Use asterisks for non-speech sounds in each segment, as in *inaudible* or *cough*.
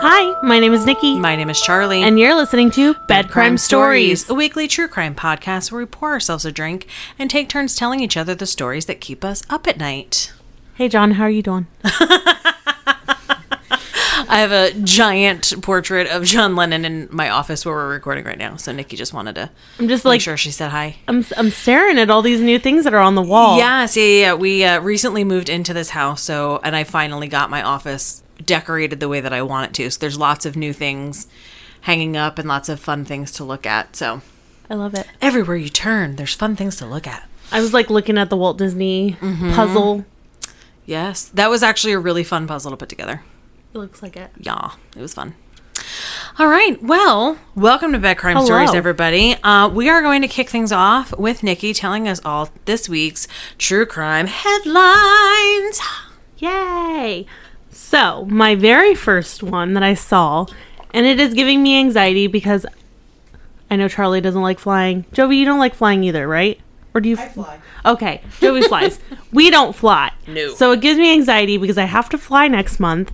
Hi, my name is Nikki, My name is Charlie. and you're listening to Bed Crime Stories. a weekly true crime podcast where we pour ourselves a drink and take turns telling each other the stories that keep us up at night. Hey, John, how are you doing? *laughs* I have a giant portrait of John Lennon in my office where we're recording right now, so Nikki just wanted to I'm just make like sure she said hi. I'm I'm staring at all these new things that are on the wall. Yeah, yeah, yeah. We uh, recently moved into this house, so and I finally got my office decorated the way that I want it to. So there's lots of new things hanging up and lots of fun things to look at. So I love it. everywhere you turn, there's fun things to look at. I was like looking at the Walt Disney Mm-hmm. puzzle. Yes, that was actually a really fun puzzle to put together. It looks like it. Yeah, it was fun. All right, well, welcome to Bed Crime Hello. Stories, everybody. Uh, we are going to kick things off with Nikki telling us all this week's true crime headlines. Yay! So, my very first one that I saw, and it is giving me anxiety because I know Charlie doesn't like flying. Jovi, you don't like flying either, right? Or do you? I fly. Okay, Jovi flies. *laughs* we don't fly. No. So it gives me anxiety because I have to fly next month.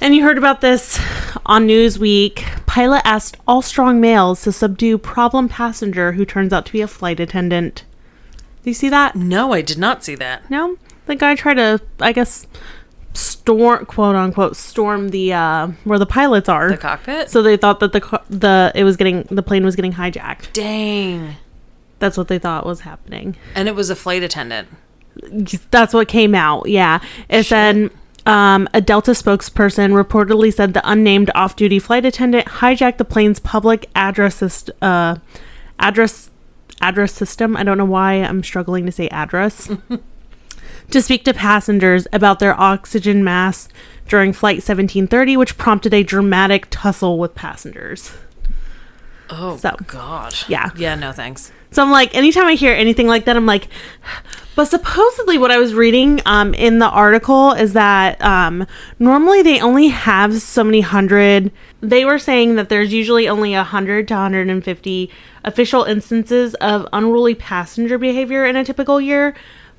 And you heard about this on Newsweek. Pilot asked all strong males to subdue problem passenger who turns out to be a flight attendant. Do you see that? No, I did not see that. No, the guy tried to, I guess, storm, quote unquote, storm the uh, where the pilots are. The cockpit? So they thought that the the it was getting the plane was getting hijacked. Dang. That's what they thought was happening. And it was a flight attendant. That's what came out. Yeah, it said. Um, a Delta spokesperson reportedly said the unnamed off-duty flight attendant hijacked the plane's public address syst- uh, address address system. I don't know why I'm struggling to say address. *laughs* to speak to passengers about their oxygen masks during flight 1730, which prompted a dramatic tussle with passengers. Oh, So, God. yeah. Yeah, no thanks. So I'm like, anytime I hear anything like that, I'm like, *sighs* but supposedly what I was reading um, in the article is that um, normally they only have so many hundred. They were saying that there's usually only 100 to 150 official instances of unruly passenger behavior in a typical year,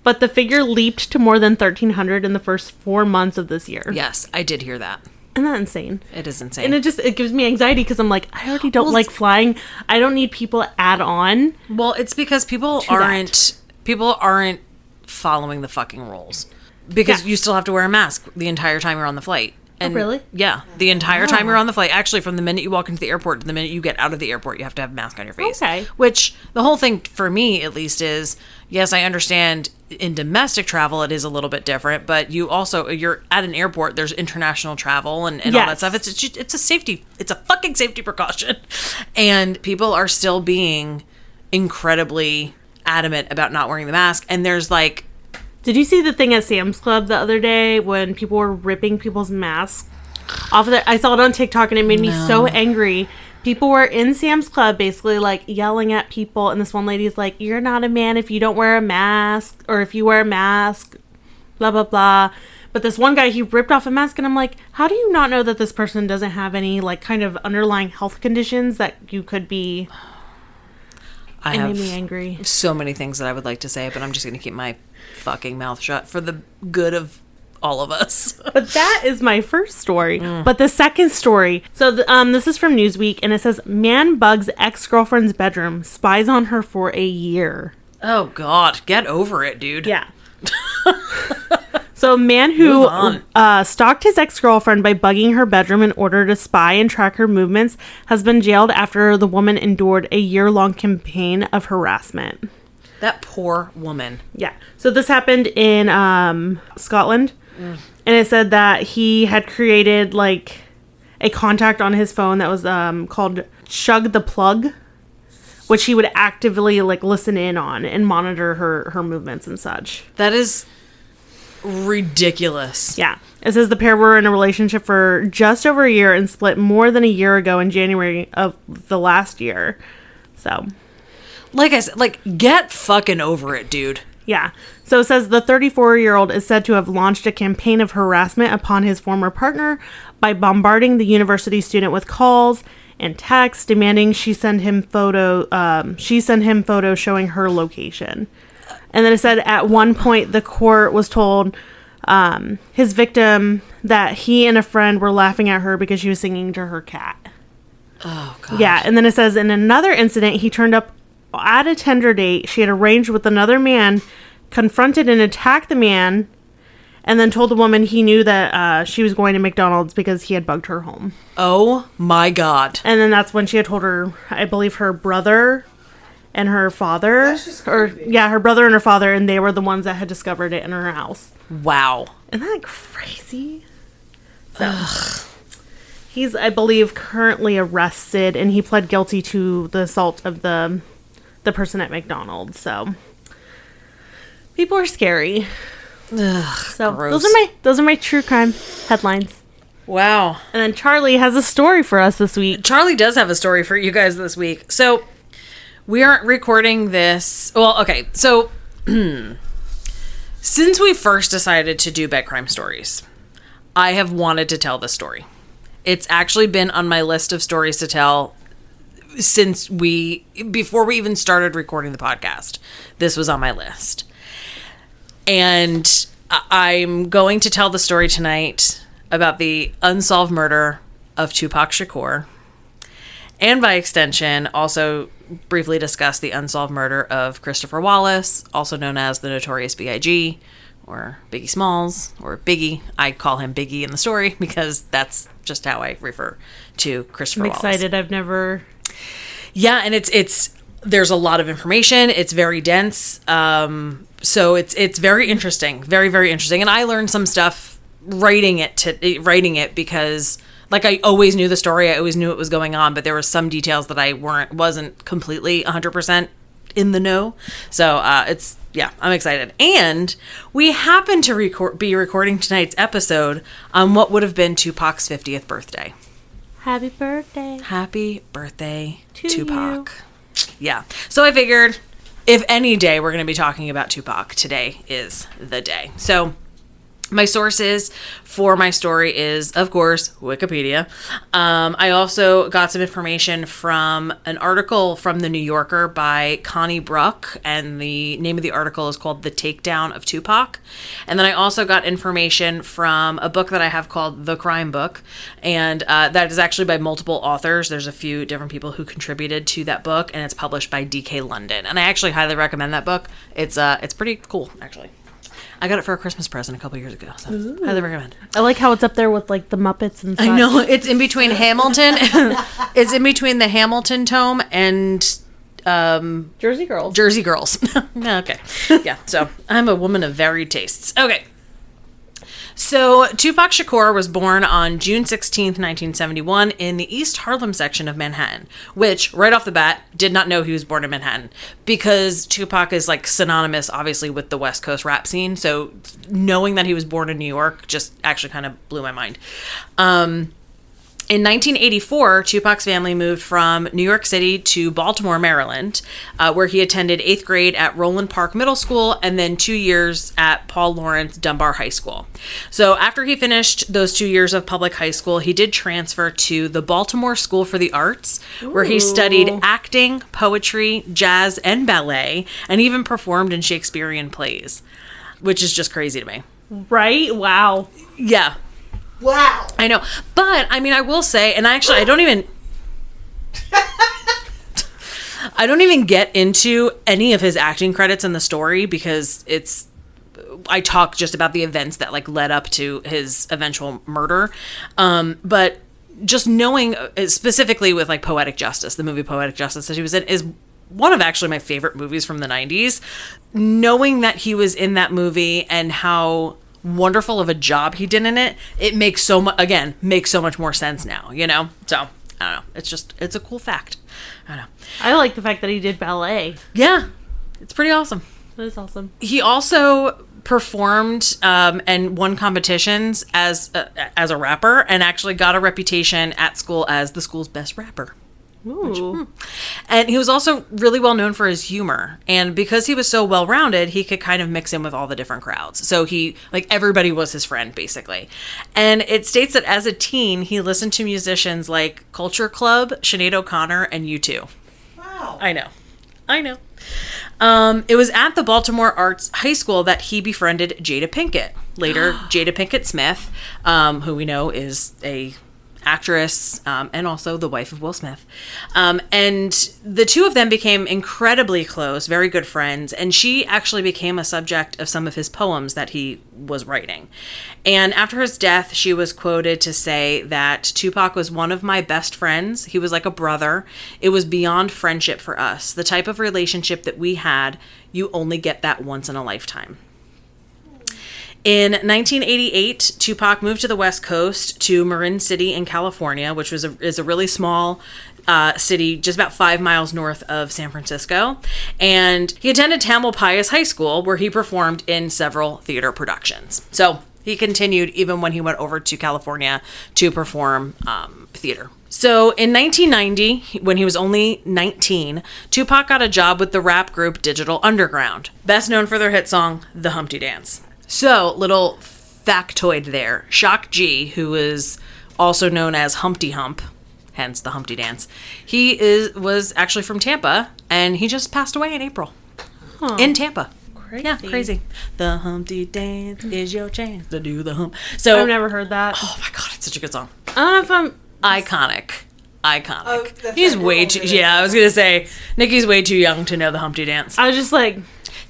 but the figure leaped to more than 1,300 in the first four months of this year. Yes, I did hear that. Isn't that insane? It is insane. And it just it gives me anxiety because I'm like, I already don't Well, like flying. I don't need people to add on. well, it's because people aren't people aren't following the fucking rules. Because Yeah. you still have to wear a mask the entire time you're on the flight. Oh, and really? Yeah, the entire time you're on the flight. Actually, from the minute you walk into the airport to the minute you get out of the airport, you have to have a mask on your face. Okay. Which the whole thing for me, at least, is yes, I understand in domestic travel it is a little bit different, but you also you're at an airport. There's international travel and, and all that stuff. It's it's, just, it's a safety. It's a fucking safety precaution, *laughs* and people are still being incredibly adamant about not wearing the mask. And there's like Did you see the thing at Sam's Club the other day when people were ripping people's masks off of their I saw it on TikTok and it made me so angry. People were in Sam's Club basically like yelling at people and this one lady's like, You're not a man if you don't wear a mask or if you wear a mask, blah blah blah. But this one guy he ripped off a mask and I'm like, How do you not know that this person doesn't have any like kind of underlying health conditions that you could be I it have made me angry. so many things that I would like to say, but I'm just going to keep my fucking mouth shut for the good of all of us. *laughs* But that is my first story. But the second story, so the, um, this is from Newsweek, and it says man bugs ex girlfriend's bedroom, spies on her for a year. oh God, get over it, dude. Yeah. *laughs* so a man who uh, stalked his ex girlfriend by bugging her bedroom in order to spy and track her movements has been jailed after the woman endured a year long campaign of harassment. That poor woman. Yeah. So this happened in um, Scotland, and it said that he had created like a contact on his phone that was um, called Chug the Plug, which he would actively like listen in on and monitor her her movements and such. That is ridiculous. Yeah. It says the pair were in a relationship for just over a year and split more than a year ago in January of the last year. So Like I said, like get fucking over it, dude. Yeah. So it says the 34 year old is said to have launched a campaign of harassment upon his former partner by bombarding the university student with calls and texts demanding she send him photo. Um, she send him photos showing her location. And then it said at one point the court was told um, his victim that he and a friend were laughing at her because she was singing to her cat. Oh god. Yeah, and then it says in another incident, he turned up at a Tinder date. She had arranged with another man, confronted and attacked the man, and then told the woman he knew that uh, she was going to McDonald's because he had bugged her home. Oh my god. And then that's when she had told her, I believe, her brother and her father, That's just or yeah, her brother and her father, and they were the ones that had discovered it in her house. Wow. Isn't that crazy? So, he's, I believe, currently arrested, and he pled guilty to the assault of the the person at McDonald's. So, people are scary. Ugh, So gross. those are my those are my true crime headlines. Wow. And then Charlie has a story for us this week. Charlie does have a story for you guys this week. So we aren't recording this. Well, okay. So *clears throat* since we first decided to do bed crime stories, I have wanted to tell this story. It's actually been on my list of stories to tell since we before we even started recording the podcast. This was on my list. And I'm going to tell the story tonight about the unsolved murder of Tupac Shakur and by extension also briefly discuss the unsolved murder of Christopher Wallace, also known as the Notorious B.I.G. or Biggie Smalls or Biggie. I call him Biggie in the story *laughs* because that's just how I refer to Christopher I'm Wallace. excited. I've never Yeah, and it's it's there's a lot of information. It's very dense. Um, so it's it's very interesting, very very interesting. And I learned some stuff writing it to writing it because like I always knew the story. I always knew what was going on, but there were some details that I weren't wasn't completely 100% in the know. So uh, it's yeah, I'm excited. And we happen to record be recording tonight's episode on what would have been Tupac's 50th birthday. happy birthday. Happy birthday, To Tupac. Yeah. So I figured if any day we're going to be talking about Tupac, today is the day. So my sources for my story is, of course, Wikipedia. Um, I also got some information from an article from the New Yorker by Connie Bruck, and the name of the article is called "The Takedown of Tupac." And then I also got information from a book that I have called "The Crime Book," and uh, that is actually by multiple authors. There's a few different people who contributed to that book, and it's published by D.K. London. And I actually highly recommend that book. It's uh, it's pretty cool, actually. I got it for a Christmas present a couple years ago, so highly recommend. I like how it's up there with like the Muppets and such. I know it's in between Hamilton. *laughs* it's in between the Hamilton tome and um, Jersey Girls. Jersey Girls. *laughs* okay, yeah. So I'm a woman of varied tastes. Okay. So, Tupac Shakur was born on June 16th, 1971, in the East Harlem section of Manhattan, which, right off the bat, did not know he was born in Manhattan because Tupac is like synonymous, obviously, with the West Coast rap scene. So, knowing that he was born in New York just actually kind of blew my mind. Um, in 1984, Tupac's family moved from New York City to Baltimore, Maryland, uh, where he attended eighth grade at Roland Park Middle School and then two years at Paul Laurence Dunbar High School. So, after he finished those two years of public high school, he did transfer to the Baltimore School for the Arts, where he studied acting, poetry, jazz, and ballet, and even performed in Shakespearean plays, which is just crazy to me. Right? Wow. Yeah, Wow. I know. But I mean I will say and I actually I don't even *laughs* I don't even get into any of his acting credits in the story because it's I talk just about the events that like led up to his eventual murder. Um but just knowing uh, specifically with like Poetic Justice, the movie Poetic Justice that he was in is one of actually my favorite movies from the 90s. Knowing that he was in that movie and how wonderful of a job he did in it, it makes so much again, makes so much more sense now, you know? So, I don't know. It's just it's a cool fact. I don't know. I like the fact that he did ballet. Yeah. It's pretty awesome. That is awesome. He also performed um, and won competitions as a, as a rapper and actually got a reputation at school as the school's best rapper. Ooh. And he was also really well known for his humor. And because he was so well rounded, he could kind of mix in with all the different crowds. So he, like, everybody was his friend, basically. And it states that as a teen, he listened to musicians like Culture Club, Sinead O'Connor, and U2. Wow. I know. I know. Um, it was at the Baltimore Arts High School that he befriended Jada Pinkett. Later, *gasps* Jada Pinkett Smith, um, who we know is a actress um, and also the wife of Will Smith. Um, and the two of them became incredibly close, very good friends. And she actually became a subject of some of his poems that he was writing. And after his death, she was quoted to say that Tupac was one of my best friends. He was like a brother. It was beyond friendship for us. The type of relationship that we had, you only get that once in a lifetime. In 1988, Tupac moved to the West Coast to Marin City in California, which was a, is a really small uh, city just about five miles north of San Francisco. And he attended Tamil Tamalpais High School, where he performed in several theater productions. So he continued even when he went over to California to perform um, theater. So in 1990, when he was only 19, Tupac got a job with the rap group Digital Underground, best known for their hit song, The Humpty Dance. So, little factoid there. Shock G, who is also known as Humpty Hump, hence the Humpty Dance, he is was actually from Tampa, and he just passed away in April. In Tampa. Crazy. Yeah, crazy. The Humpty Dance is your chance to do the hump. So, I've never heard that. oh my god, it's such a good song. I don't know if I'm. Iconic. Iconic. Oh, He's way too. Yeah, I was gonna say Nikki's way too young to know the Humpty Dance. I was just like,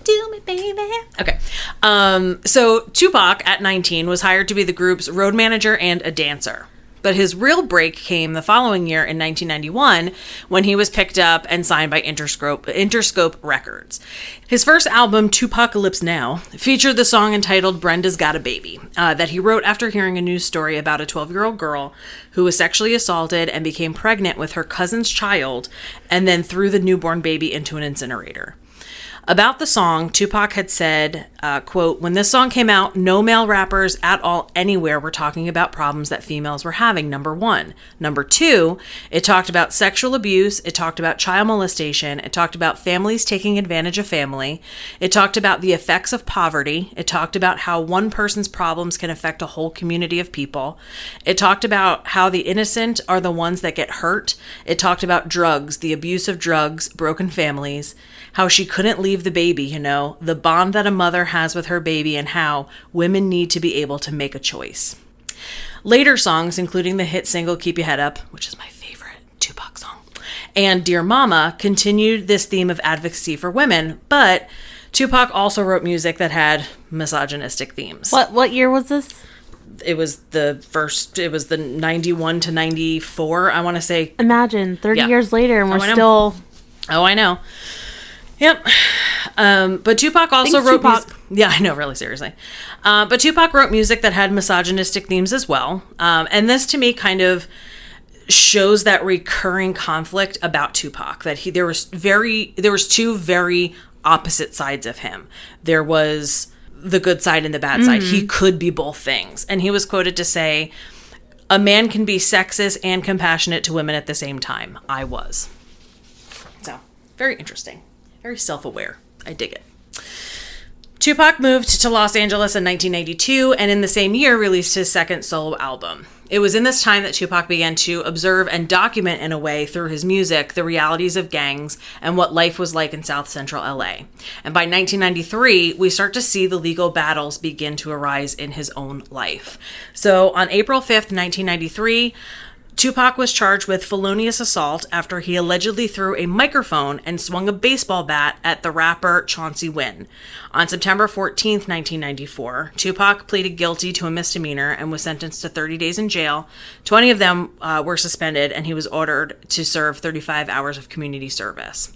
Do me, baby. Okay. Um, so Tupac at 19 was hired to be the group's road manager and a dancer. But his real break came the following year in 1991 when he was picked up and signed by Interscope, Interscope Records. His first album, 2Pacalypse Now, featured the song entitled Brenda's Got a Baby, uh, that he wrote after hearing a news story about a 12 year old girl who was sexually assaulted and became pregnant with her cousin's child and then threw the newborn baby into an incinerator. About the song, Tupac had said, uh, quote, when this song came out, no male rappers at all anywhere were talking about problems that females were having, number one. Number two, it talked about sexual abuse, it talked about child molestation, it talked about families taking advantage of family, it talked about the effects of poverty, it talked about how one person's problems can affect a whole community of people, it talked about how the innocent are the ones that get hurt, it talked about drugs, the abuse of drugs, broken families, how she couldn't leave the baby, you know, the bond that a mother has with her baby, and how women need to be able to make a choice. Later songs, including the hit single Keep Your Head Up, which is my favorite Tupac song, and Dear Mama, continued this theme of advocacy for women, but Tupac also wrote music that had misogynistic themes. what? What year was this? It was the first, it was the 91 to 94, I want to say. Imagine thirty Yeah. years later, and oh, we're Oh, still. Oh, I know. Yep. Um, but Tupac also Thanks, wrote Tupac. Yeah, *laughs* I know, really seriously. Uh, but Tupac wrote music that had misogynistic themes as well. Um, and this to me kind of shows that recurring conflict about Tupac that he there was very there was two very opposite sides of him. There was the good side and the bad side. He could be both things. And he was quoted to say, "A man can be sexist and compassionate to women at the same time." I was. So, very interesting. Very self-aware. I dig it. Tupac moved to Los Angeles in 1982 and in the same year released his second solo album. It was in this time that Tupac began to observe and document in a way through his music the realities of gangs and what life was like in South Central LA. And by 1993, we start to see the legal battles begin to arise in his own life. So on April 5th, 1993, Tupac was charged with felonious assault after he allegedly threw a microphone and swung a baseball bat at the rapper Chauncey Wynn. On September 14, 1994, Tupac pleaded guilty to a misdemeanor and was sentenced to 30 days in jail. 20 of them uh, were suspended, and he was ordered to serve 35 hours of community service.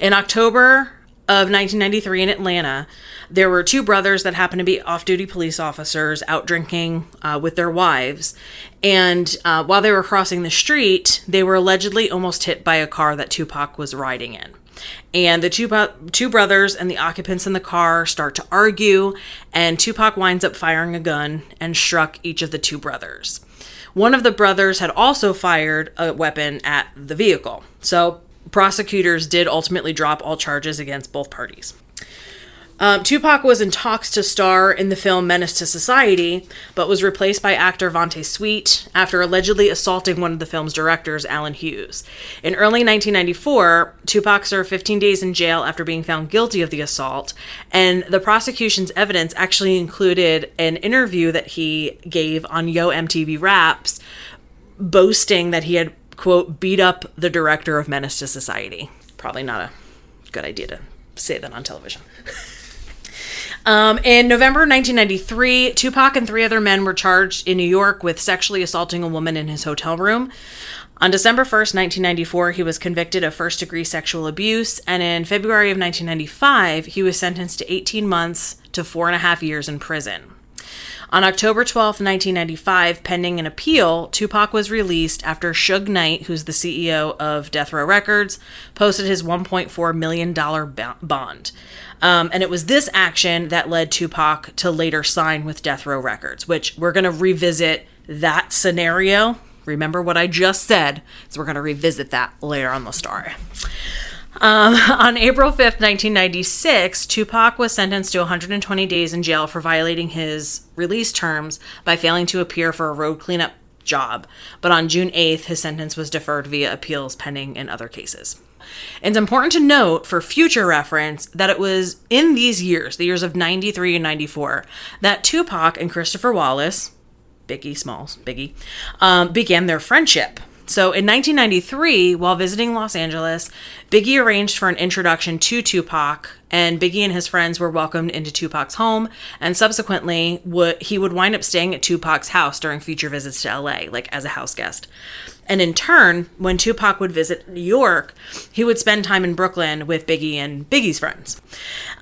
In October of 1993 in Atlanta, there were two brothers that happened to be off duty police officers out drinking uh, with their wives. And uh, while they were crossing the street, they were allegedly almost hit by a car that Tupac was riding in. And the two, two brothers and the occupants in the car start to argue, and Tupac winds up firing a gun and struck each of the two brothers. One of the brothers had also fired a weapon at the vehicle. So prosecutors did ultimately drop all charges against both parties. Um, Tupac was in talks to star in the film Menace to Society, but was replaced by actor Vonte Sweet after allegedly assaulting one of the film's directors, Allen Hughes. In early 1994, Tupac served 15 days in jail after being found guilty of the assault, and the prosecution's evidence actually included an interview that he gave on Yo MTV Raps, boasting that he had, quote, beat up the director of Menace to Society. Probably not a good idea to say that on television. *laughs* Um, in November 1993, Tupac and three other men were charged in New York with sexually assaulting a woman in his hotel room. On December 1st, 1994, he was convicted of first degree sexual abuse, and in February of 1995, he was sentenced to 18 months to four and a half years in prison. On October 12, 1995, pending an appeal, Tupac was released after Suge Knight, who's the CEO of Death Row Records, posted his $1.4 million bond. Um, and it was this action that led Tupac to later sign with Death Row Records, which we're going to revisit that scenario. Remember what I just said, so we're going to revisit that later on the story. Um, *laughs* on April 5th, 1996, Tupac was sentenced to 120 days in jail for violating his release terms by failing to appear for a road cleanup job. But on June 8th, his sentence was deferred via appeals pending in other cases. It's important to note for future reference that it was in these years, the years of 93 and 94, that Tupac and Christopher Wallace, Biggie Smalls, Biggie, um, began their friendship. So in 1993, while visiting Los Angeles, Biggie arranged for an introduction to Tupac, and Biggie and his friends were welcomed into Tupac's home. And subsequently, he would wind up staying at Tupac's house during future visits to LA, like as a house guest. And in turn, when Tupac would visit New York, he would spend time in Brooklyn with Biggie and Biggie's friends.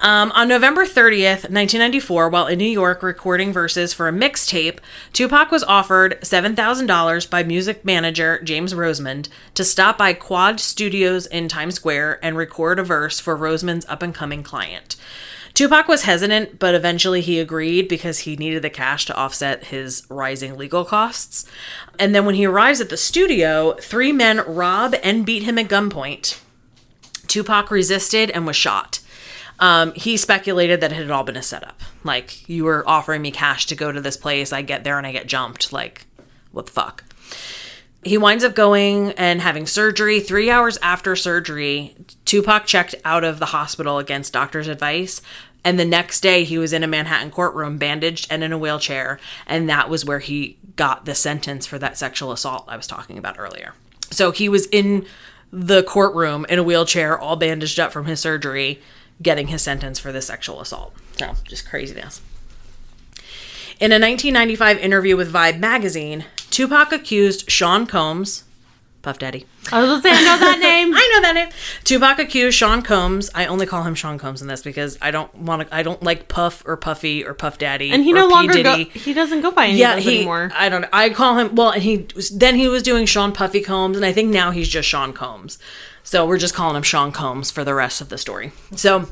Um, on November 30th, 1994, while in New York recording verses for a mixtape, Tupac was offered $7,000 by music manager James Rosemond to stop by Quad Studios in Times Square and record a verse for Rosemond's up and coming client. Tupac was hesitant, but eventually he agreed because he needed the cash to offset his rising legal costs. And then when he arrives at the studio, three men rob and beat him at gunpoint. Tupac resisted and was shot. Um, he speculated that it had all been a setup. Like, you were offering me cash to go to this place, I get there and I get jumped. Like, what the fuck? He winds up going and having surgery. Three hours after surgery, Tupac checked out of the hospital against doctor's advice. And the next day, he was in a Manhattan courtroom, bandaged and in a wheelchair. And that was where he got the sentence for that sexual assault I was talking about earlier. So he was in the courtroom in a wheelchair, all bandaged up from his surgery, getting his sentence for the sexual assault. So just craziness. In a 1995 interview with Vibe magazine, Tupac accused Sean Combs, Puff Daddy. I was gonna say I know that name. *laughs* I know that name. Tupac accused Sean Combs. I only call him Sean Combs in this because I don't want to. I don't like Puff or Puffy or Puff Daddy. and he no longer go, he doesn't go by any yeah, he. anymore. I don't. know. I call him. Well, and he was, then he was doing Sean Puffy Combs, and I think now he's just Sean Combs. So we're just calling him Sean Combs for the rest of the story. So.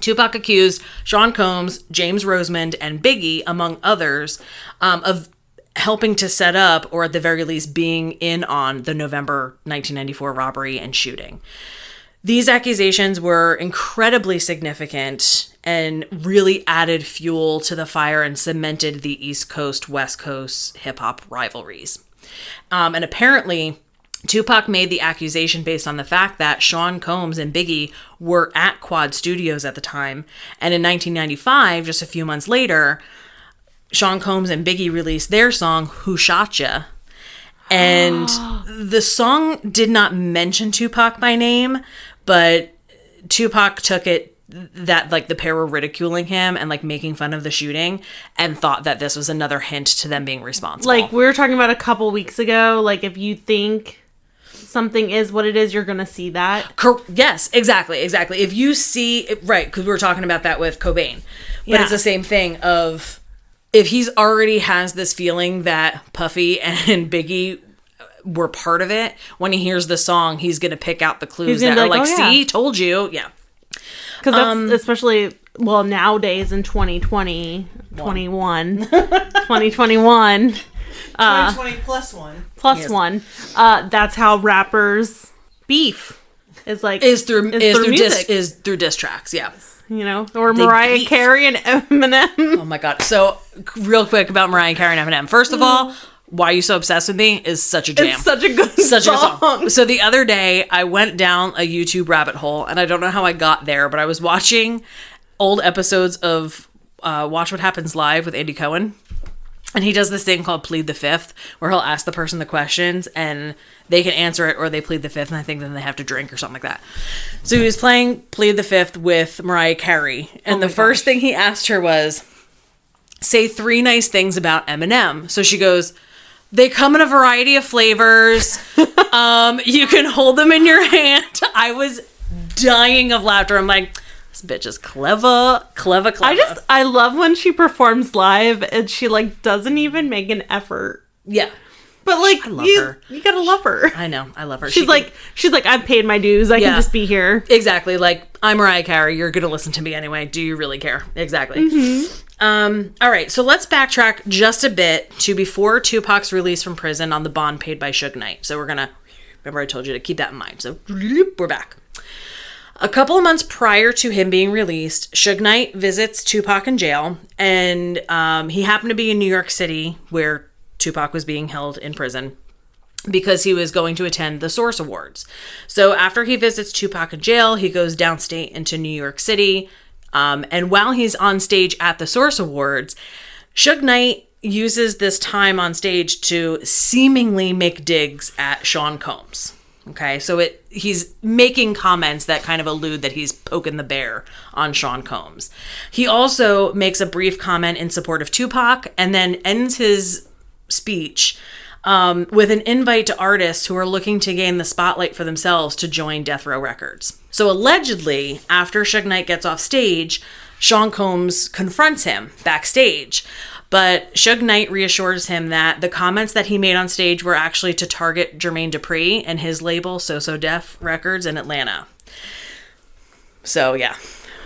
Tupac accused Sean Combs, James Rosemond, and Biggie, among others, um, of helping to set up, or at the very least, being in on the November 1994 robbery and shooting. These accusations were incredibly significant and really added fuel to the fire and cemented the East Coast West Coast hip hop rivalries. Um, and apparently, Tupac made the accusation based on the fact that Sean Combs and Biggie were at Quad Studios at the time. And in 1995, just a few months later, Sean Combs and Biggie released their song, Who Shot Ya? And *gasps* the song did not mention Tupac by name, but Tupac took it that like the pair were ridiculing him and like making fun of the shooting and thought that this was another hint to them being responsible. like we were talking about a couple weeks ago. Like if you think something is what it is, you're gonna see that. Cor- yes, exactly, exactly. If you see right, because we were talking about that with Cobain, but Yeah. it's the same thing of if he's already has this feeling that Puffy and *laughs* Biggie were part of it. When he hears the song, he's gonna pick out the clues He's that gonna are like, like, "Oh, yeah." "See, told you." Yeah, Because Um, especially well nowadays in 2020, 21, *laughs* 2021 uh, 20 plus one. plus Yes. one. Uh, that's how rappers beef is like is through is, through, diss music. is through diss tracks. Yeah, you know, or Mariah beef. Carey and *laughs* Eminem. Oh my god. So real quick about Mariah Carey and Eminem. First of all, why are you so obsessed with me is such a jam. It's such a good such a song. good song. So the other day, I went down a YouTube rabbit hole, and I don't know how I got there, but I was watching old episodes of uh, Watch What Happens Live with Andy Cohen. And he does this thing called plead the fifth, where he'll ask the person the questions and they can answer it or they plead the fifth, and I think then they have to drink or something like that. So he was playing plead the fifth with Mariah Carey, and the first thing he asked her was, say three nice things about Eminem. So she goes, they come in a variety of flavors. *laughs* um, you can hold them in your hand. I was dying of laughter. I'm like, this bitch is clever, clever, clever. I just I love when she performs live and she like doesn't even make an effort. yeah, But like you, her. you gotta love her. I know, I love her. She's She- like she's like I've paid my dues. I Yeah. can just be here. exactly like I'm Mariah Carey. You're gonna listen to me anyway. Do you really care? Exactly. Um, all right, so let's backtrack just a bit to before Tupac's release from prison on the bond paid by Suge Knight. So we're gonna remember I told you to keep that in mind. So we're back. A couple of months prior to him being released, Suge Knight visits Tupac in jail, and um, he happened to be in New York City where Tupac was being held in prison because he was going to attend the Source Awards. So after he visits Tupac in jail, he goes downstate into New York City. Um, and while he's on stage at the Source Awards, Suge Knight uses this time on stage to seemingly make digs at Sean Combs. Okay, so it he's making comments that kind of allude that he's poking the bear on Sean Combs. He also makes a brief comment in support of Tupac and then ends his speech um, with an invite to artists who are looking to gain the spotlight for themselves to join Death Row Records. So allegedly, after Suge Knight gets off stage, Sean Combs confronts him backstage. But Suge Knight reassures him that the comments that he made on stage were actually to target Jermaine Dupri and his label So So Def Records in Atlanta. So yeah,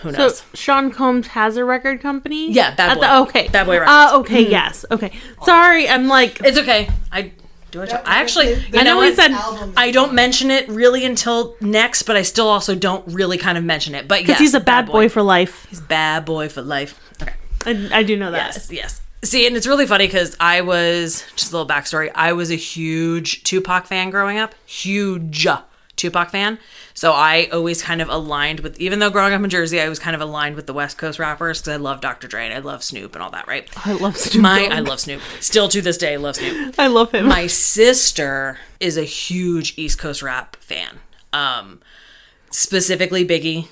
who So? Sean Combs has a record company. Yeah, Bad Boy. the- okay, Bad Boy Uh, Records. okay, yes, okay. Sorry, I'm like it's okay. I do it. I actually, you I know know what? said I don't mention it really until next, but I still also don't really kind of mention it. But yes, because he's a bad boy for life. He's bad boy for life. Okay. I, I do know that. Yes, yes. See, and it's really funny because I was just a little backstory. I was a huge Tupac fan growing up, huge Tupac fan. So I always kind of aligned with, even though growing up in Jersey, I was kind of aligned with the West Coast rappers because I love Dr. Dre and I love Snoop and all that, right? I love Snoop. My, I love Snoop. Still to this day, love Snoop I love him. my sister is a huge East Coast rap fan. Um, specifically Biggie.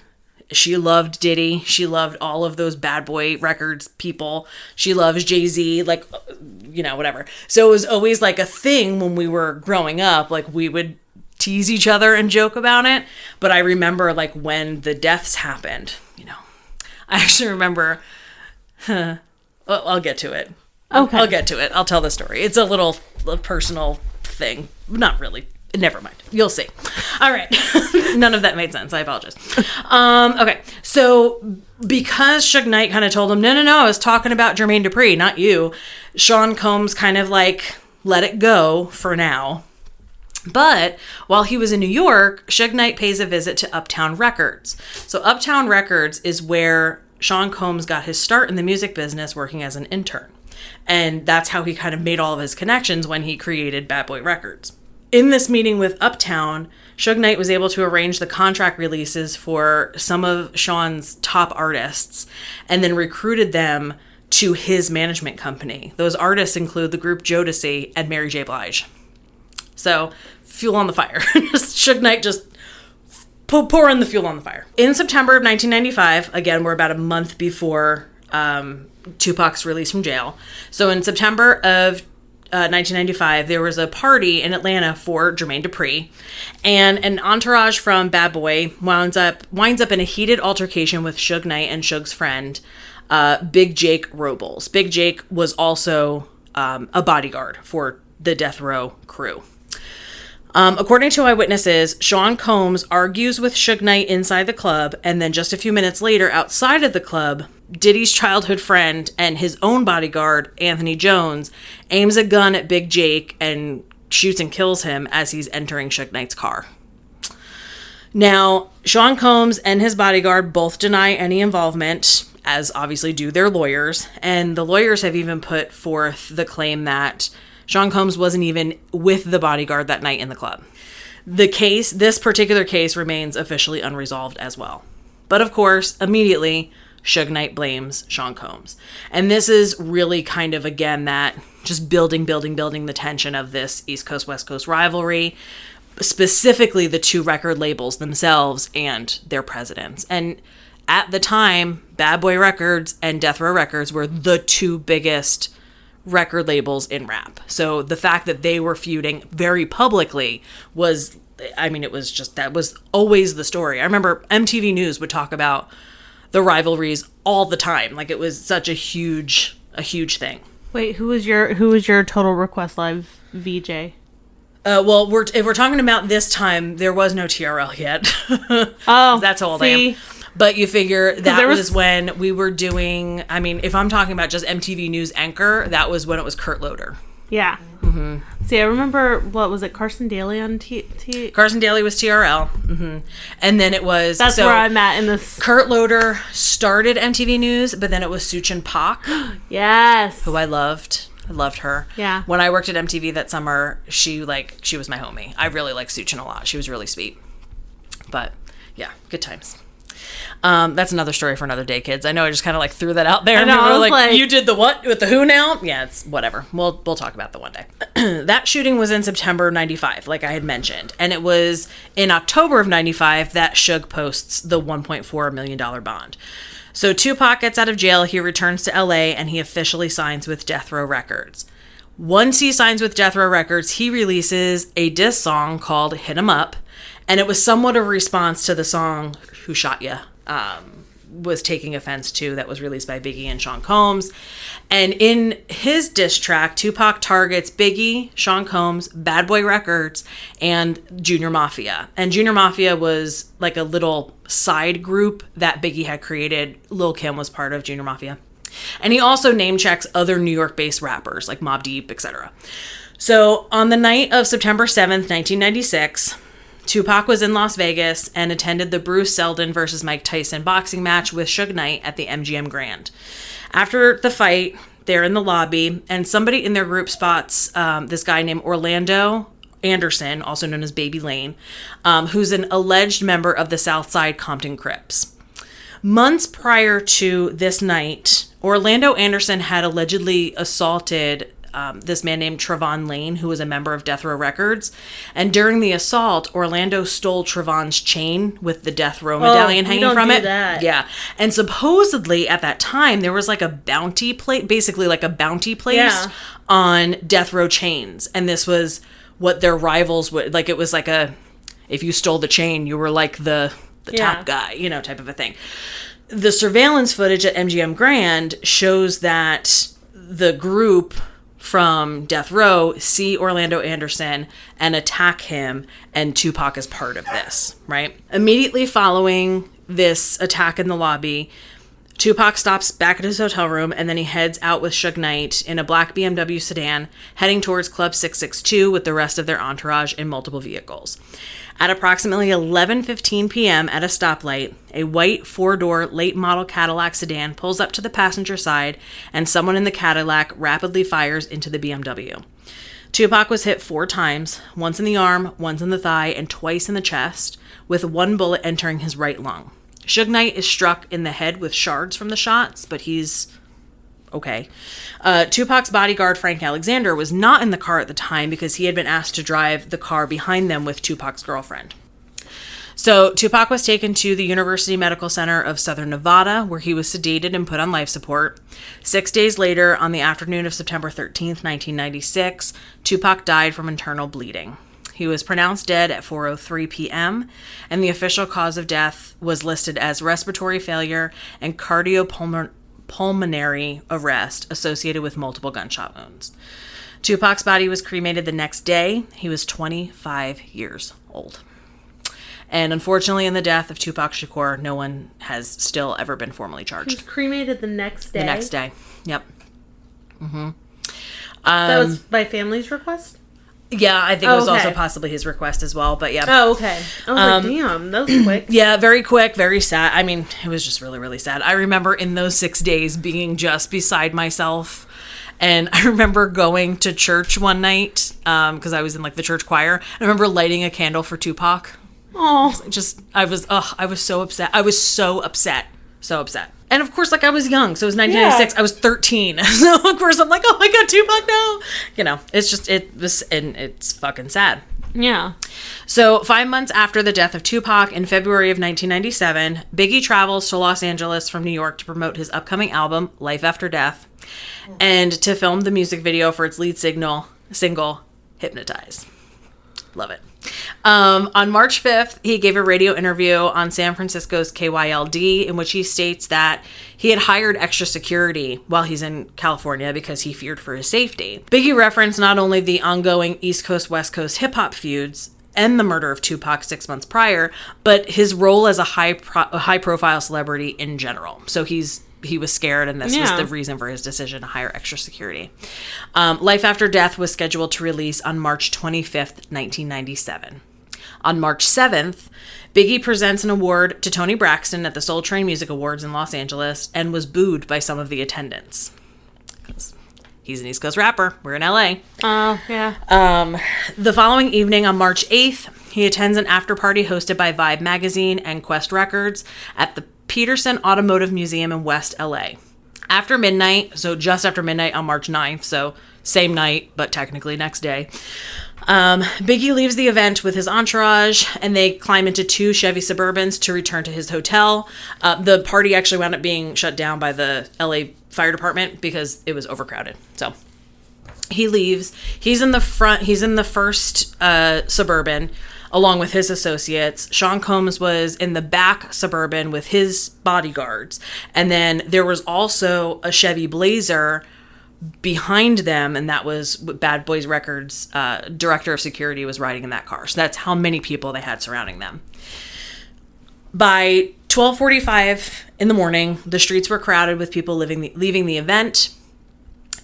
She loved Diddy. She loved all of those bad boy records people. She loves Jay Z, like, uh, you know, whatever. So it was always like a thing when we were growing up. Like, we would tease each other and joke about it. But I remember, like, when the deaths happened, you know, I actually remember, *laughs* well, I'll get to it. Okay. I'll get to it. I'll tell the story. It's a little, a personal thing. Not really. Never mind. You'll see. All right. *laughs* None of that made sense. I apologize. Um, okay. So because Suge Knight kind of told him, no, no, no, I was talking about Jermaine Dupri, not you. Sean Combs kind of like let it go for now. But while he was in New York, Suge Knight pays a visit to Uptown Records. So Uptown Records is where Sean Combs got his start in the music business working as an intern. And that's how he kind of made all of his connections when he created Bad Boy Records. In this meeting with Uptown, Suge Knight was able to arrange the contract releases for some of Sean's top artists and then recruited them to his management company. Those artists include the group Jodeci and Mary J. Blige. So, fuel on the fire. *laughs* Suge Knight just pour, pouring the fuel on the fire. In September of 1995, again, we're about a month before um, Tupac's release from jail. So, in September of uh, 1995, there was a party in Atlanta for Jermaine Dupri, and an entourage from Bad Boy winds up winds up in a heated altercation with Suge Knight and Suge's friend, uh, Big Jake Robles. Big Jake was also um, a bodyguard for the Death Row crew. Um, according to eyewitnesses, Sean Combs argues with Suge Knight inside the club, and then just a few minutes later, outside of the club, Diddy's childhood friend and his own bodyguard, Anthony Jones, aims a gun at Big Jake and shoots and kills him as he's entering Suge Knight's car. Now, Sean Combs and his bodyguard both deny any involvement, as obviously do their lawyers. And the lawyers have even put forth the claim that Sean Combs wasn't even with the bodyguard that night in the club. The case, this particular case, remains officially unresolved as well. But of course, immediately, Suge Knight blames Sean Combs. And this is really kind of, again, that just building, building, building the tension of this East Coast, West Coast rivalry, specifically the two record labels themselves and their presidents. And at the time, Bad Boy Records and Death Row Records were the two biggest record labels in rap. So the fact that they were feuding very publicly was I mean it was just that was always the story. I remember MTV News would talk about the rivalries all the time. Like it was such a huge a huge thing. Wait, who was your who was your Total Request Live VJ? Uh, well, we're if we're talking about this time, there was no TRL yet. *laughs* Oh, that's how old I see? am. But you figure that was, was- when we were doing. I mean, if I'm talking about just MTV News anchor, that was when it was Kurt Loder. Yeah. Mm-hmm. See, I remember what was it? Carson Daly on T. T- Carson Daly was TRL, hmm and then it was That's so where I'm at in this. Kurt Loder started MTV News, but then it was Suchin Pak, *gasps* Yes. who I loved. I loved her. Yeah. When I worked at MTV that summer, she like she was my homie. I really liked Suchin a lot. She was really sweet. But yeah, good times. Um, that's another story for another day, kids. I know I just kind of like threw that out there. I know, and we like, like- "You did the what with the who now?" Yeah, it's whatever. We'll we'll talk about that one day. *clears throat* that shooting was in September '95, like I had mentioned, and it was in October of '95 that Suge posts the 1.4 million dollar bond. So Tupac gets out of jail. He returns to LA, and he officially signs with Death Row Records. Once he signs with Death Row Records, he releases a diss song called Hit 'em Up, and it was somewhat of a response to the song Who Shot Ya, um, was taking offense to, that was released by Biggie and Sean Combs. And in his diss track, Tupac targets Biggie, Sean Combs, Bad Boy Records, and Junior Mafia. And Junior Mafia was like a little side group that Biggie had created. Lil Kim was part of Junior Mafia. And he also name checks other New York based rappers like Mobb Deep, etc. So on the night of September 7th, 1996, Tupac was in Las Vegas and attended the Bruce Seldon versus Mike Tyson boxing match with Suge Knight at the MGM Grand. After the fight, they're in the lobby, and somebody in their group spots um, this guy named Orlando Anderson, also known as Baby Lane, um, who's an alleged member of the Southside Compton Crips. Months prior to this night, Orlando Anderson had allegedly assaulted um, this man named Trevon Lane, who was a member of Death Row Records. And during the assault, Orlando stole Trevon's chain with the Death Row medallion you hanging from it. that. Yeah. And supposedly at that time, there was like a bounty plate, basically like a bounty placed Yeah. on Death Row chains. And this was what their rivals would like. It was like a, if you stole the chain, you were like the, the Yeah. top guy, you know, type of a thing the surveillance footage at MGM Grand shows that the group from Death Row see Orlando Anderson and attack him, and Tupac is part of this, right? Immediately following this attack in the lobby, Tupac stops back at his hotel room and then he heads out with Suge Knight in a black BMW sedan, heading towards Club 662 with the rest of their entourage in multiple vehicles. At approximately 11:15 p.m. at a stoplight, a white four-door late model Cadillac sedan pulls up to the passenger side and someone in the Cadillac rapidly fires into the BMW. Tupac was hit four times, once in the arm, once in the thigh, and twice in the chest, with one bullet entering his right lung. Suge Knight is struck in the head with shards from the shots, but he's okay. Uh, Tupac's bodyguard, Frank Alexander, was not in the car at the time because he had been asked to drive the car behind them with Tupac's girlfriend. So, Tupac was taken to the University Medical Center of Southern Nevada, where he was sedated and put on life support. Six days later, on the afternoon of September 13th, 1996, Tupac died from internal bleeding. He was pronounced dead at 4:03 p.m., and the official cause of death was listed as respiratory failure and cardiopulmonary arrest associated with multiple gunshot wounds. Tupac's body was cremated the next day. He was 25 years old. And unfortunately, in the death of Tupac Shakur, no one has still ever been formally charged. He was cremated the next day. The next day. Yep. Mm-hmm. Um, That was by family's request. Yeah, I think it was also possibly his request as well. But yeah. Oh, okay. I was Um, like, damn, that was *clears throat* quick. Yeah, very quick, very sad. I mean, it was just really, really sad. I remember in those six days being just beside myself. And I *laughs* remember going to church one night because I was in like the church choir. I remember lighting a candle for Tupac. Oh, Just, I was, ugh, I was so upset. I was so upset. So upset. And of course, like I was young. So it was 1996. I was 13. *laughs* So of course, I'm like, oh my God, Tupac, no. You know, it's just, it was, and it's fucking sad. yeah. So, five months after the death of Tupac in February of 1997, Biggie travels to Los Angeles from New York to promote his upcoming album, Life After Death, and to film the music video for its lead signal, single, Hypnotize. Love it. Um, on March 5th, he gave a radio interview on San Francisco's KYLD in which he states that he had hired extra security while he's in California because he feared for his safety. Biggie referenced not only the ongoing East Coast West Coast hip hop feuds and the murder of Tupac six months prior, but his role as a high pro- high profile celebrity in general. So he's he was scared, and this Yeah. was the reason for his decision to hire extra security. Um, Life After Death was scheduled to release on March 25th, 1997. On March 7th, Biggie presents an award to Toni Braxton at the Soul Train Music Awards in Los Angeles and was booed by some of the attendants. He's an East Coast rapper. We're in LA. Oh, yeah. Um, the following evening on March 8th, he attends an after party hosted by Vibe Magazine and Qwest Records at the Petersen Automotive Museum in West LA. After midnight, so just after midnight on March 9th, so same night, but technically next day, um, Biggie leaves the event with his entourage and they climb into two Chevy Suburbans to return to his hotel. Uh, the party actually wound up being shut down by the LA Fire Department because it was overcrowded. So he leaves. He's in the front. He's in the first uh, suburban, along with his associates. Sean Combs was in the back suburban with his bodyguards, and then there was also a Chevy Blazer behind them, and that was Bad Boys Records uh, director of security was riding in that car. So that's how many people they had surrounding them. By 12:45 in the morning, the streets were crowded with people living the, leaving the event.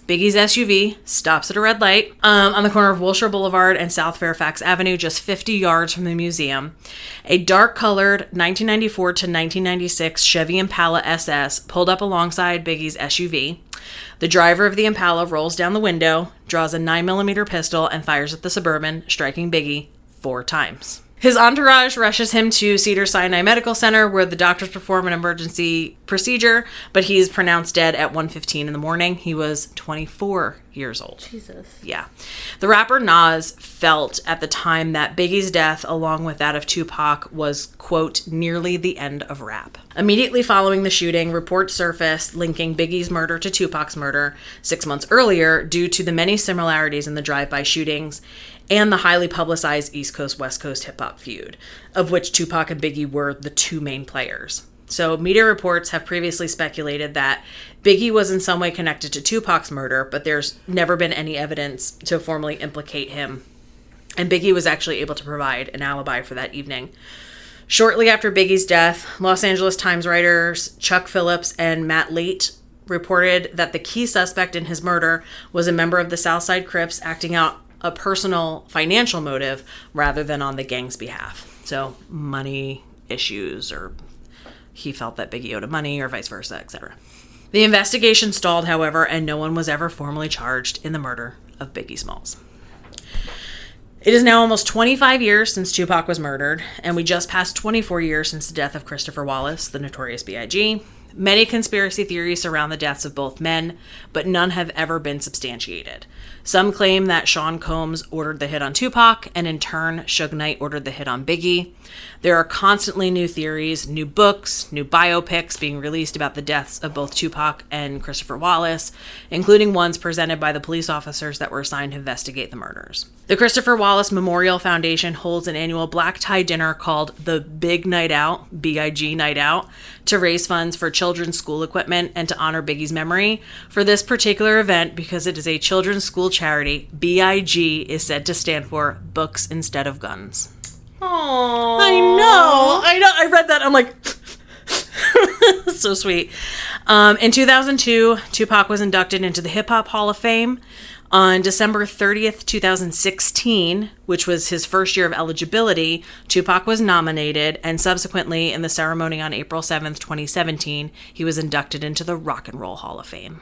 Biggie's SUV stops at a red light um, on the corner of Wilshire Boulevard and South Fairfax Avenue, just 50 yards from the museum. A dark colored 1994 to 1996 Chevy Impala SS pulled up alongside Biggie's SUV. The driver of the Impala rolls down the window, draws a 9mm pistol, and fires at the Suburban, striking Biggie four times. His entourage rushes him to Cedar Sinai Medical Center where the doctors perform an emergency procedure, but he's pronounced dead at 1:15 in the morning. He was 24 years old. Jesus. Yeah. The rapper Nas felt at the time that Biggie's death, along with that of Tupac, was, quote, nearly the end of rap. Immediately following the shooting, reports surfaced linking Biggie's murder to Tupac's murder six months earlier due to the many similarities in the drive by shootings and the highly publicized East Coast West Coast hip hop feud, of which Tupac and Biggie were the two main players. So, media reports have previously speculated that Biggie was in some way connected to Tupac's murder, but there's never been any evidence to formally implicate him. And Biggie was actually able to provide an alibi for that evening. Shortly after Biggie's death, Los Angeles Times writers Chuck Phillips and Matt Lait reported that the key suspect in his murder was a member of the Southside Crips acting out a personal financial motive rather than on the gang's behalf. So, money issues, or he felt that Biggie owed him money, or vice versa, etc. The investigation stalled, however, and no one was ever formally charged in the murder of Biggie Smalls. It is now almost 25 years since Tupac was murdered, and we just passed 24 years since the death of Christopher Wallace, the notorious B.I.G. Many conspiracy theories surround the deaths of both men, but none have ever been substantiated. Some claim that Sean Combs ordered the hit on Tupac, and in turn, Suge Knight ordered the hit on Biggie. There are constantly new theories, new books, new biopics being released about the deaths of both Tupac and Christopher Wallace, including ones presented by the police officers that were assigned to investigate the murders. The Christopher Wallace Memorial Foundation holds an annual black tie dinner called the Big Night Out, BIG Night Out, to raise funds for children's school equipment and to honor Biggie's memory. For this particular event, because it is a children's school charity, BIG is said to stand for Books Instead of Guns. Oh, I know. I know. I read that. I'm like, *laughs* so sweet. Um, in 2002, Tupac was inducted into the Hip Hop Hall of Fame. On December 30th, 2016, which was his first year of eligibility, Tupac was nominated, and subsequently, in the ceremony on April 7th, 2017, he was inducted into the Rock and Roll Hall of Fame.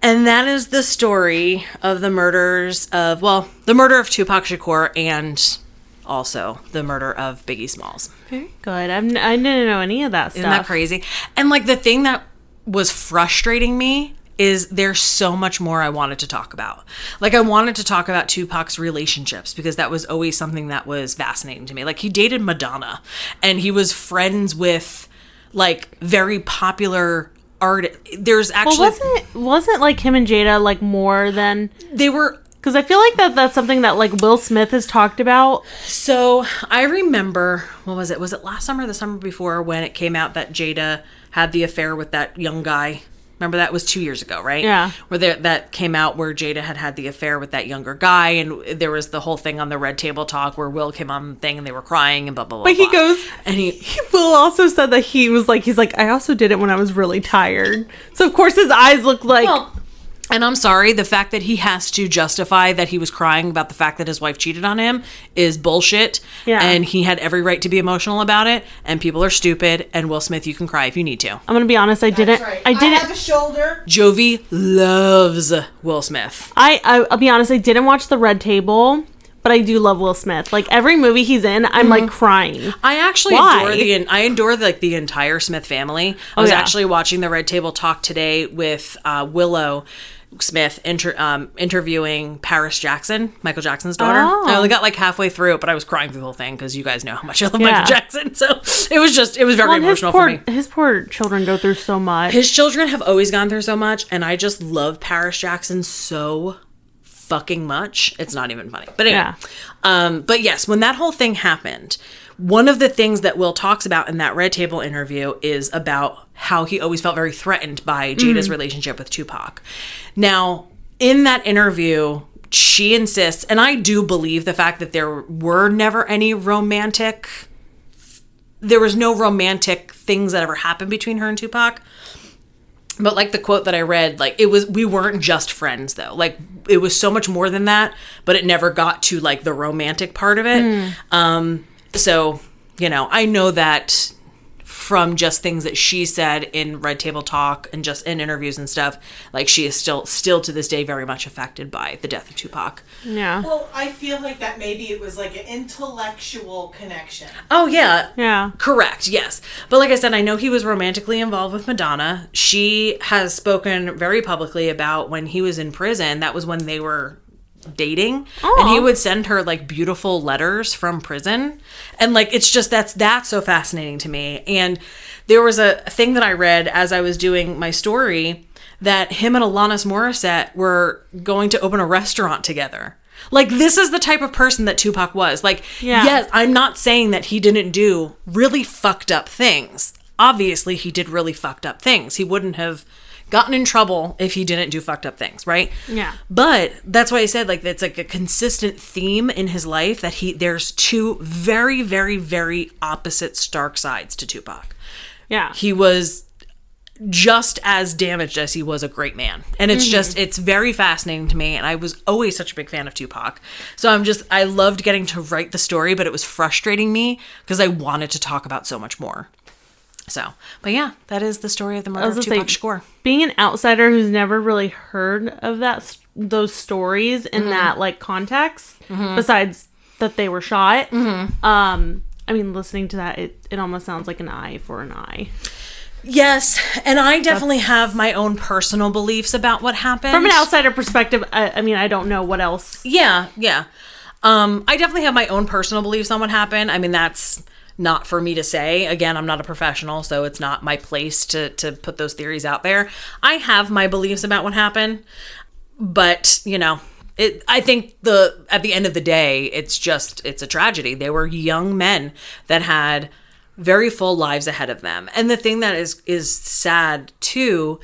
And that is the story of the murders of, well, the murder of Tupac Shakur and also the murder of Biggie Smalls. Very good. I'm, I didn't know any of that stuff. Isn't that crazy? And like the thing that was frustrating me is there's so much more I wanted to talk about. Like I wanted to talk about Tupac's relationships because that was always something that was fascinating to me. Like he dated Madonna and he was friends with like very popular art there's Well, actually wasn't wasn't like him and Jada like more than they were because I feel like that that's something that like Will Smith has talked about. So I remember, what was it? Was it last summer or the summer before when it came out that Jada had the affair with that young guy? Remember that was two years ago, right? Yeah. Where there, that came out where Jada had had the affair with that younger guy, and there was the whole thing on the Red Table Talk where Will came on the thing and they were crying and blah blah blah. But he blah. goes, and he he *laughs* Will also said that he was like, he's like, I also did it when I was really tired. So of course his eyes look like. Well, and I'm sorry, the fact that he has to justify that he was crying about the fact that his wife cheated on him is bullshit. Yeah. And he had every right to be emotional about it. And people are stupid. And Will Smith, you can cry if you need to. I'm gonna be honest, I didn't. Right. I didn't. have a shoulder. Jovi loves Will Smith. I, I I'll be honest, I didn't watch the Red Table, but I do love Will Smith. Like every movie he's in, I'm like crying. I actually Why? adore the I adore like the entire Smith family. I Oh, was yeah. actually watching the Red Table Talk today with uh, Willow Smith inter- um, interviewing Paris Jackson, Michael Jackson's daughter. Oh. I only got like halfway through it, but I was crying through the whole thing because you guys know how much I love Yeah. Michael Jackson. *laughs* So it was just it was very Well, emotional poor for me. his poor children go through so much. His children have always gone through so much, and I just love Paris Jackson so fucking much. It's not even funny. But anyway. Yeah. Um, but yes, when that whole thing happened, one of the things that Will talks about in that Red Table interview is about how he always felt very threatened by Jada's relationship with Tupac. Now, in that interview, she insists, and I do believe the fact that there were never any romantic there was no romantic things that ever happened between her and Tupac. But like the quote that I read, like it was we weren't just friends though. Like it was so much more than that, but it never got to like the romantic part of it. Um so, you know, I know that from just things that she said in Red Table Talk and just in interviews and stuff, like she is still still to this day very much affected by the death of Tupac. yeah. Well, I feel like that maybe it was like an intellectual connection. Oh yeah, Yeah. Correct, yes. But like I said, I know he was romantically involved with Madonna. She has spoken very publicly about when he was in prison. That was when they were dating and he would send her like beautiful letters from prison. And like it's just that's that's so fascinating to me. And there was a thing that i read as i was doing my story that him and alanis morissette were going to open a restaurant together. Like this is the type of person that tupac was. Like Yeah. yes i'm not saying that he didn't do really fucked up things. Obviously he did really fucked up things. He wouldn't have gotten in trouble if he didn't do fucked up things right Yeah. but that's why I said like it's like a consistent theme in his life that he there's two very very very opposite stark sides to Tupac. Yeah. He was just as damaged as he was a great man. And it's mm-hmm. just it's very fascinating to me and I was always such a big fan of Tupac. So I'm just I loved getting to write the story but it was frustrating me because I wanted to talk about so much more. So, but yeah, that is the story of the murder of Tupac Shakur. Being an outsider who's never really heard of that those stories in Mm-hmm. that like context, besides that they were shot. Mm-hmm. Um, I mean, listening to that, it, it almost sounds like an eye for an eye. Yes, and I definitely have my own personal beliefs about what happened. From an outsider perspective, I, I mean, I don't know what else. Yeah, yeah. Um, I definitely have my own personal beliefs on what happened. I mean, that's not for me to say. Again, I'm not a professional, so it's not my place to to put those theories out there. I have my beliefs about what happened, but you know, it. I think the at the end of the day, it's just it's a tragedy. They were young men that had very full lives ahead of them. And the thing that is is sad too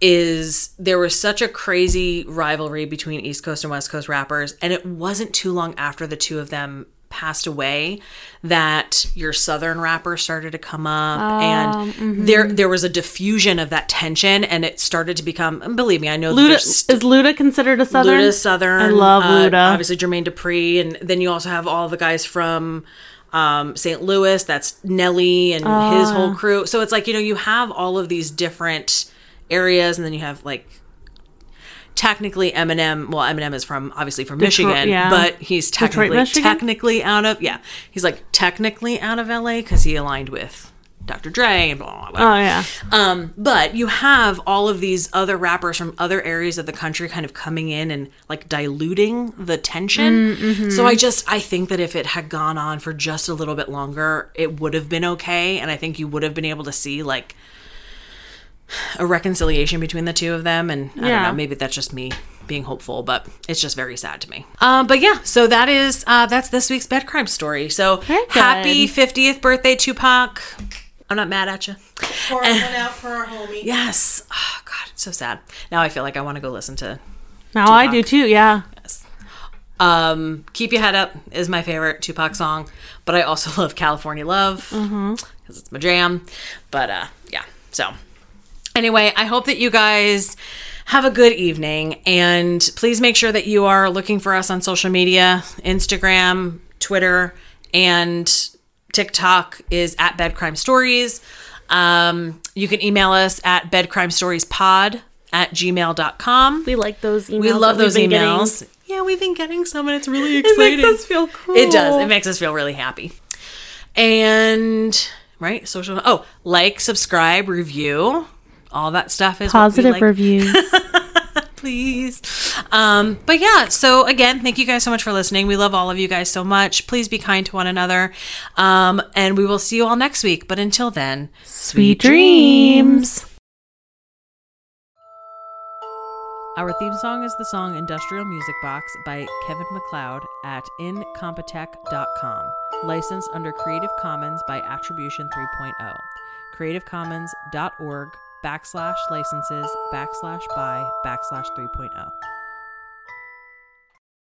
is there was such a crazy rivalry between East Coast and West Coast rappers and it wasn't too long after the two of them passed away that your southern rapper started to come up Um, and mm-hmm. there there was a diffusion of that tension and it started to become believe me I know Luda there's is Luda considered a southern? Luda's Southern. I love uh, Luda. Obviously, Jermaine Dupri, and then you also have all the guys from um, St. Louis. That's Nelly and his Ah. whole crew. So it's like you know you have all of these different areas, and then you have like technically Eminem. Well, Eminem is from obviously from Michigan, yeah. but he's technically Michigan? technically out of yeah. He's like technically out of LA because he aligned with Dr. Dre and blah blah blah. Oh yeah. Um, but you have all of these other rappers from other areas of the country kind of coming in and like diluting the tension. So I just I think that if it had gone on for just a little bit longer, it would have been okay, and I think you would have been able to see like a reconciliation between the two of them. And I don't know, maybe that's just me being hopeful, but it's just very sad to me. Um, but yeah, so that is uh, that's this week's bed crime story. So happy 50th birthday, Tupac. I'm not mad at you. Pour one out for our homie. Yes. Oh God, it's so sad. Now I feel like I want to go listen to. Now I do too. Yeah. Um, "Keep Your Head Up" is my favorite Tupac song, but I also *laughs* love "California Love" because it's my jam. But uh, yeah. So anyway, I hope that you guys have a good evening, and please make sure that you are looking for us on social media: Instagram, Twitter, and TikTok is at Bed Crime Stories. Um, you can email us at bedcrimestoriespod at gmail.com. We like those emails. We love those been getting. emails. Yeah, we've been getting some, and it's really *laughs* It exciting. makes us feel cool. It does. It makes us feel really happy. And right, social. Oh, like, subscribe, review, all that stuff is positive like. reviews. *laughs* please. Um, but yeah, so again, thank you guys so much for listening. We love all of you guys so much. Please be kind to one another. Um, and we will see you all next week. But until then, Sweet dreams. Our theme song is the song Industrial Music Box by Kevin MacLeod at incompetech.com. Licensed under Creative Commons by Attribution 3.0. CreativeCommons.org backslash licenses backslash by backslash oh. 3.0.